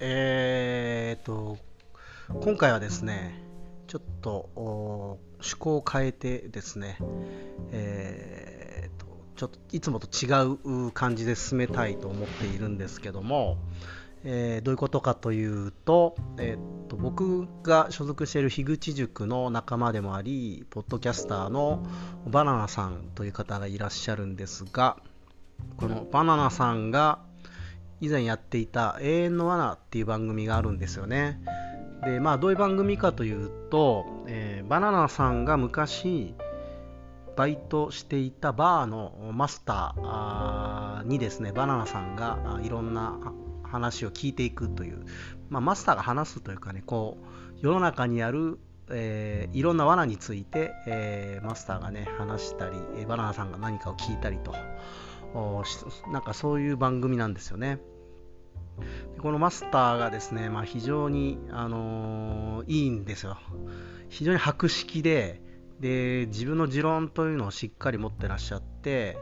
えー、と、今回はですね、ちょっと趣向を変えてですね、えー、とちょっといつもと違う感じで進めたいと思っているんですけども、えー、どういうことかというと,、えー、と僕が所属している樋口塾の仲間でもありポッドキャスターのバナナさんという方がいらっしゃるんですがこのバナナさんが以前やっていた「永遠の罠」っていう番組があるんですよね。で、まあ、どういう番組かというと、えー、バナナさんが昔、バイトしていたバーのマスターにですね、バナナさんがいろんな話を聞いていくという、まあ、マスターが話すというかね、こう、世の中にある、えー、いろんな罠について、えー、マスターがね、話したり、バナナさんが何かを聞いたりと、なんかそういう番組なんですよね。このマスターがですね、まあ、非常に、あのー、いいんですよ。非常に博識でで、自分の持論というのをしっかり持ってらっしゃって、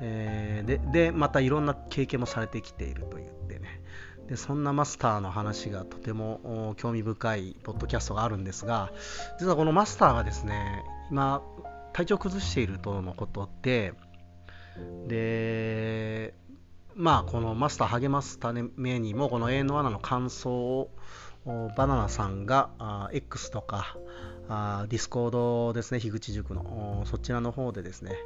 えー、でで、またいろんな経験もされてきていると言ってね、でそんなマスターの話がとても興味深いポッドキャストがあるんですが、実はこのマスターがですね、今、体調崩しているとのことで、で、まあ、このマスター励ますためにも、この永遠の罠の感想をバナナさんがあ X とかあ Discord ですね、樋口塾のそちらの方でですね、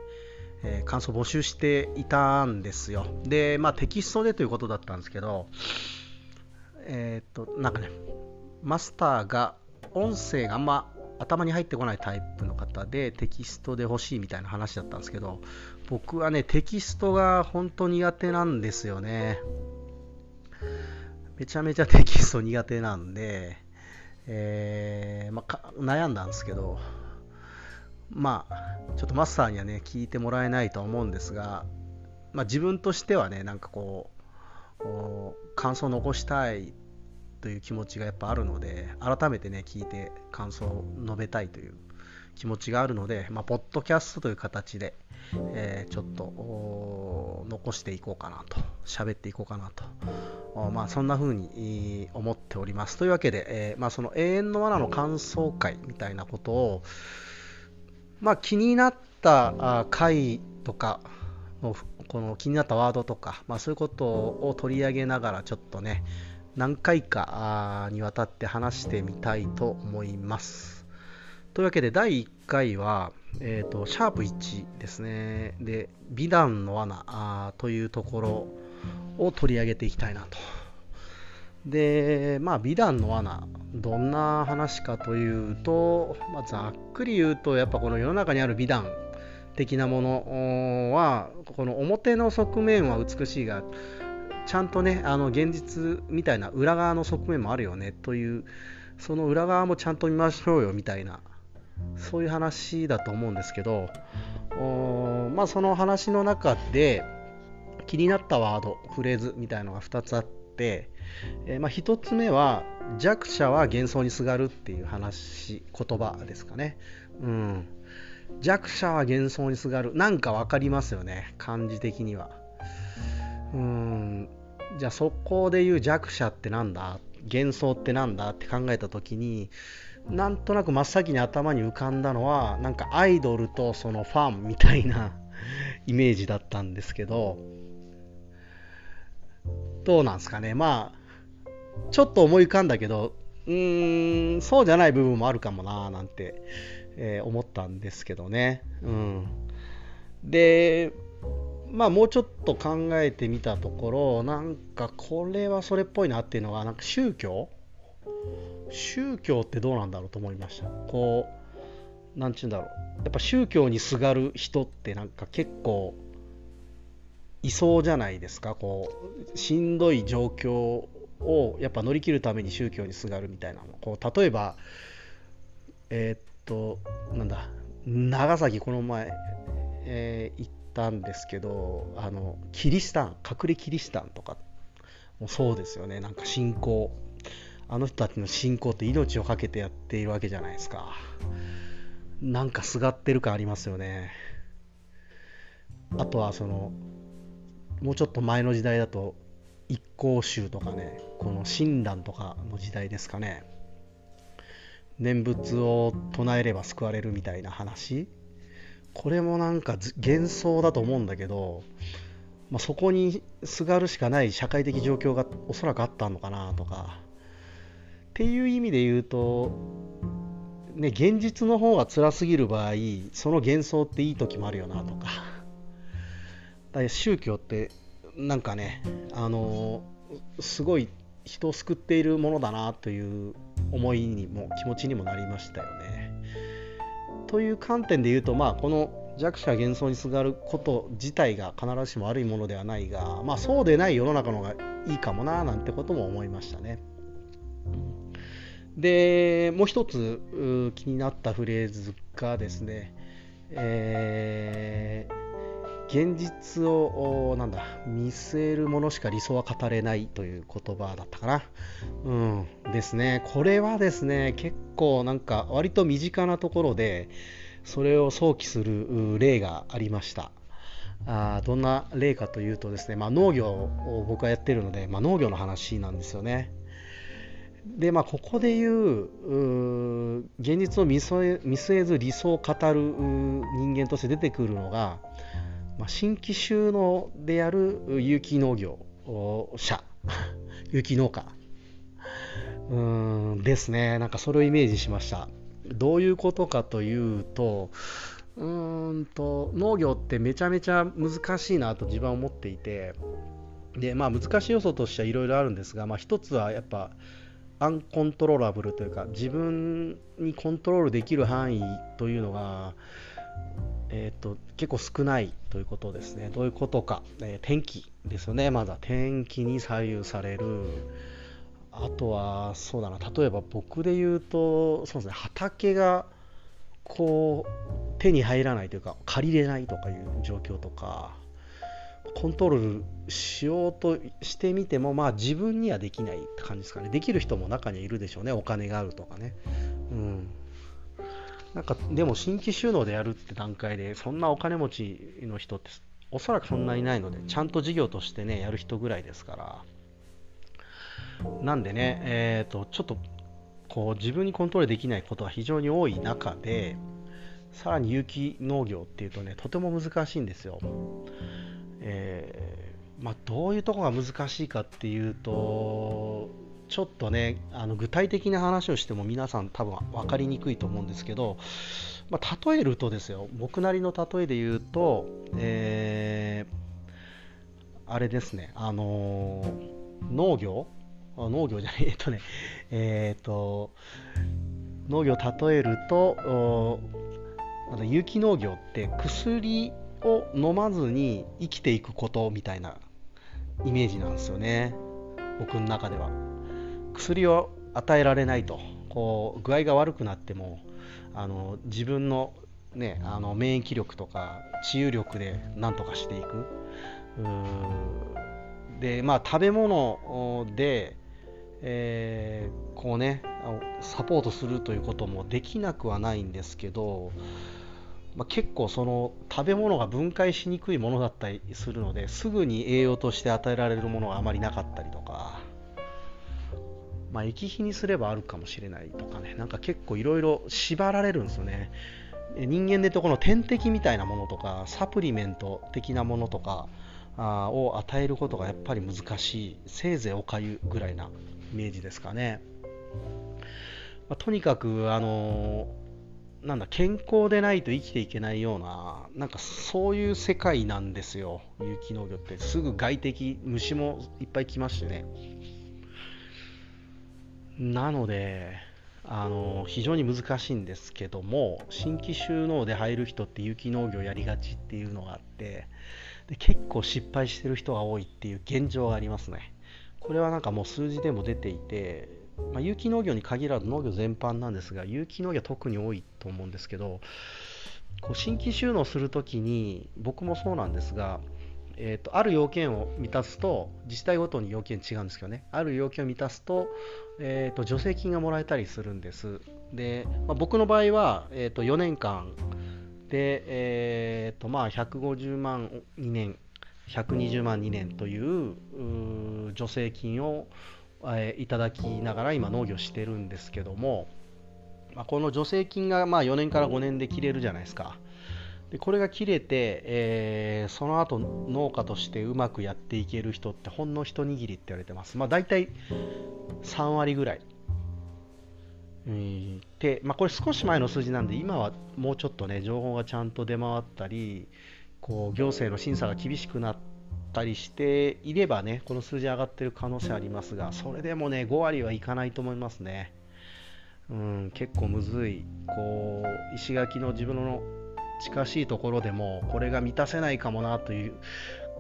え、感想募集していたんですよ。で、まあテキストでということだったんですけど、えー、っと、なんかね、マスターが音声があんま頭に入ってこないタイプの方でテキストで欲しいみたいな話だったんですけど僕はねテキストが本当苦手なんですよね。めちゃめちゃテキスト苦手なんで、えー、まあ、悩んだんですけどまあちょっとマスターにはね聞いてもらえないとは思うんですが、まあ、自分としてはねなんかこう感想を残したいという気持ちがやっぱあるので改めてね聞いて感想を述べたいという気持ちがあるので、まあ、ポッドキャストという形で、えー、ちょっと残していこうかなと喋っていこうかなと、まあ、そんな風に思っておりますというわけで、えー、まあ、その永遠の罠の感想会みたいなことを、まあ、気になった回とかこの気になったワードとか、まあ、そういうことを取り上げながらちょっとね何回かにわたって話してみたいと思います。というわけで第1回は、えーと、シャープ1ですね。で、美談の罠というところを取り上げていきたいなと。で、まあ、美談の罠、どんな話かというと、まあ、ざっくり言うと、やっぱこの世の中にある美談的なものは、この表の側面は美しいが、ちゃんとねあの現実みたいな裏側の側面もあるよねというその裏側もちゃんと見ましょうよみたいなそういう話だと思うんですけどまあその話の中で気になったワードフレーズみたいのが2つあって、えー、まあ、1つ目は弱者は幻想にすがるっていう話言葉ですかね、うん、弱者は幻想にすがる。なんか分かりますよね漢字的には。うん。じゃあそこで言う弱者ってなんだ？幻想ってなんだ？って考えた時になんとなく真っ先に頭に浮かんだのはなんかアイドルとそのファンみたいな イメージだったんですけどどうなんですかね。まあちょっと思い浮かんだけどうーんそうじゃない部分もあるかもななんて、えー、思ったんですけどね。うん。でまあもうちょっと考えてみたところなんかこれはそれっぽいなっていうのがなんか宗教宗教ってどうなんだろうと思いました。こうなんちゅうんだろう。やっぱ宗教にすがる人ってなんか結構いそうじゃないですか。こうしんどい状況をやっぱ乗り切るために宗教にすがるみたいなの。こう例えばえー、っとなんだ長崎この前、えー、行ったんですけどあのキリシタン隠れキリシタンとかもそうですよね。なんか信仰。あの人たちの信仰って命を懸けてやっているわけじゃないですか。なんかすがってる感ありますよね。あとはそのもうちょっと前の時代だと一向宗とかねこの親鸞とかの時代ですかね。念仏を唱えれば救われるみたいな話。これもなんか幻想だと思うんだけど、まあ、そこにすがるしかない社会的状況がおそらくあったのかなとかっていう意味で言うとね現実の方が辛すぎる場合その幻想っていい時もあるよなとかだ宗教ってなんかねあのすごい人を救っているものだなという思いにも気持ちにもなりましたよね。という観点で言うと、まあ、この弱者幻想にすがること自体が必ずしも悪いものではないが、まあ、そうでない世の中の方がいいかもななんてことも思いましたね。でもう一つ気になったフレーズがですね、えー現実をなんだ見据えるものしか理想は語れないという言葉だったかな。うんですね。これはですね、結構なんか割と身近なところでそれを想起する例がありました。あどんな例かというとですね、まあ、農業を僕はやってるので、まあ、農業の話なんですよね。でまあ、ここでいう現実を見据え見据えず理想を語る人間として出てくるのが、まあ、新規収納である有機農業者 有機農家。うんですね。なんかそれをイメージしました。どういうことかというとうんと農業ってめちゃめちゃ難しいなと自分は思っていて。でまあ難しい要素としてはいろいろあるんですが、まあ、一つはやっぱアンコントローラブルというか自分にコントロールできる範囲というのがえーと、結構少ないということですね。どういうことか、えー、天気ですよね、まだ。天気に左右される。あとは、そうだな、例えば僕で言うと、そうですね、畑がこう手に入らないというか、借りれないとかいう状況とか、コントロールしようとしてみても、まあ自分にはできないって感じですかね。できる人も中にはいるでしょうね、お金があるとかね。うん。なんかでも新規収納でやるって段階でそんなお金持ちの人っておそらくそんなにないのでちゃんと事業としてねやる人ぐらいですから。なんでねえっ、ー、とちょっとこう自分にコントロールできないことが非常に多い中でさらに有機農業っていうとねとても難しいんですよ、えー、まあ、どういうとこが難しいかっていうとちょっとねあの具体的な話をしても皆さん多分分かりにくいと思うんですけど、まあ、例えるとですよ僕なりの例えで言うと、えー、あれですねあのー、農業？農業じゃないえっとねえっ、ー、と農業例えると有機農業って薬を飲まずに生きていくことみたいなイメージなんですよね。僕の中では。薬を与えられないと。こう具合が悪くなってもあの自分の,、ね、あの免疫力とか治癒力で何とかしていく。でまあ食べ物で、えー、こうねサポートするということもできなくはないんですけど、まあ、結構その食べ物が分解しにくいものだったりするのですぐに栄養として与えられるものがあまりなかったりとかまあ、液肥にすればあるかもしれないとかね、なんか結構いろいろ縛られるんですよね。人間でいうとこの点滴みたいなものとか、サプリメント的なものとかあを与えることがやっぱり難しい、せいぜいおかゆぐらいなイメージですかね。まあ、とにかく、あのなんだ健康でないと生きていけないような、なんかそういう世界なんですよ、有機農業って。すぐ外敵、虫もいっぱい来ましてね。なので、あの非常に難しいんですけども新規収納で入る人って有機農業やりがちっていうのがあってで結構失敗してる人が多いっていう現状がありますねこれはなんかもう数字でも出ていて、まあ、有機農業に限らず農業全般なんですが有機農業は特に多いと思うんですけどこう新規収納するときに僕もそうなんですがえーと、ある要件を満たすと自治体ごとに要件違うんですけどね。ある要件を満たすと,、えーと、助成金がもらえたりするんです。で、まあ、僕の場合は、えーと、4年間で、えーとまあ、150万2年120万2年という助成金を、え、いただきながら今農業してるんですけども、まあ、この助成金がまあ4年から5年で切れるじゃないですか。でこれが切れて、えー、その後農家としてうまくやっていける人ってほんの一握りって言われてます。まあ、大体3割ぐらい。で、まあ、これ少し前の数字なんで今はもうちょっとね情報がちゃんと出回ったりこう行政の審査が厳しくなったりしていればねこの数字上がってる可能性ありますがそれでもね5割はいかないと思いますね。うん、結構むずい。こう石垣の自分の近しいところでもこれが満たせないかもなという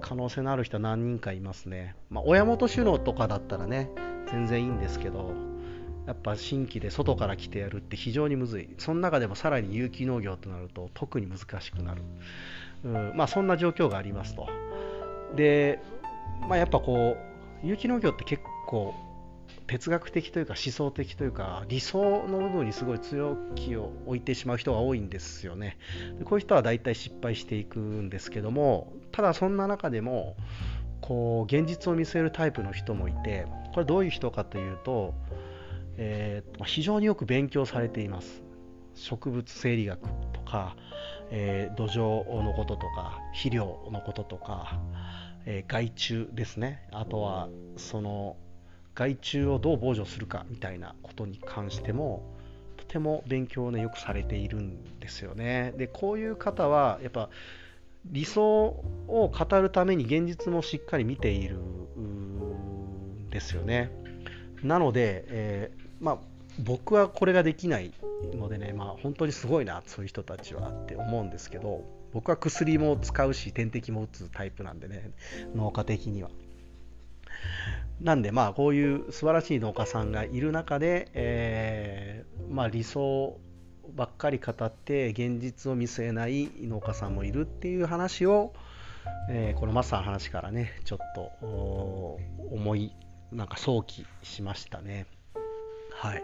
可能性のある人は何人かいますね、まあ、親元首脳とかだったらね全然いいんですけどやっぱ新規で外から来てやるって非常にむずい。その中でもさらに有機農業となると特に難しくなる、うんまあ、そんな状況がありますと。で、まあ、やっぱこう有機農業って結構哲学的というか思想的というか理想の部分にすごい強気を置いてしまう人が多いんですよね。でこういう人は大体失敗していくんですけどもただそんな中でもこう現実を見据えるタイプの人もいてこれどういう人かというと、えー、非常によく勉強されています。植物生理学とか、えー、土壌のこととか肥料のこととか、えー、害虫ですね。あとはその害虫をどう防除するかみたいなことに関してもとても勉強をねよくされているんですよね。でこういう方はやっぱ理想を語るために現実もしっかり見ているんですよね。なので、えー、まあ僕はこれができないのでね、まあ、本当にすごいなそういう人たちはって思うんですけど僕は薬も使うし点滴も打つタイプなんでね農家的には。なんでまあこういう素晴らしい農家さんがいる中で、えー、まあ、理想ばっかり語って現実を見据えない農家さんもいるっていう話を、えー、このマスターの話からねちょっと思いなんか想起しましたね。はい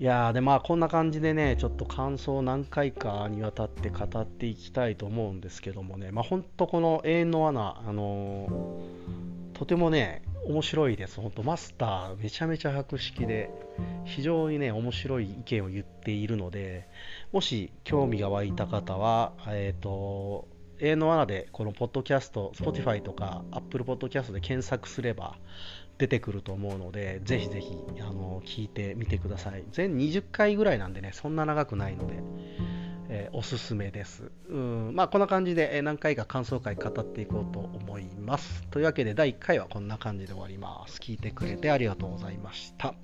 いやでまあこんな感じでねちょっと感想を何回かにわたって語っていきたいと思うんですけどもねまあ本当この永遠の罠あのー、とてもね面白いです。本当マスターめちゃめちゃ博識で非常にね面白い意見を言っているのでもし興味が湧いた方はえっ、ー、と A の穴でこのポッドキャスト Spotify とか Apple Podcast で検索すれば出てくると思うのでぜひぜひあの聞いてみてください全20回ぐらいなんでねそんな長くないのでえー、おすすめです。うんまあ、こんな感じで、え何回か感想会語っていこうと思います。というわけで第1回はこんな感じで終わります。聞いてくれてありがとうございました。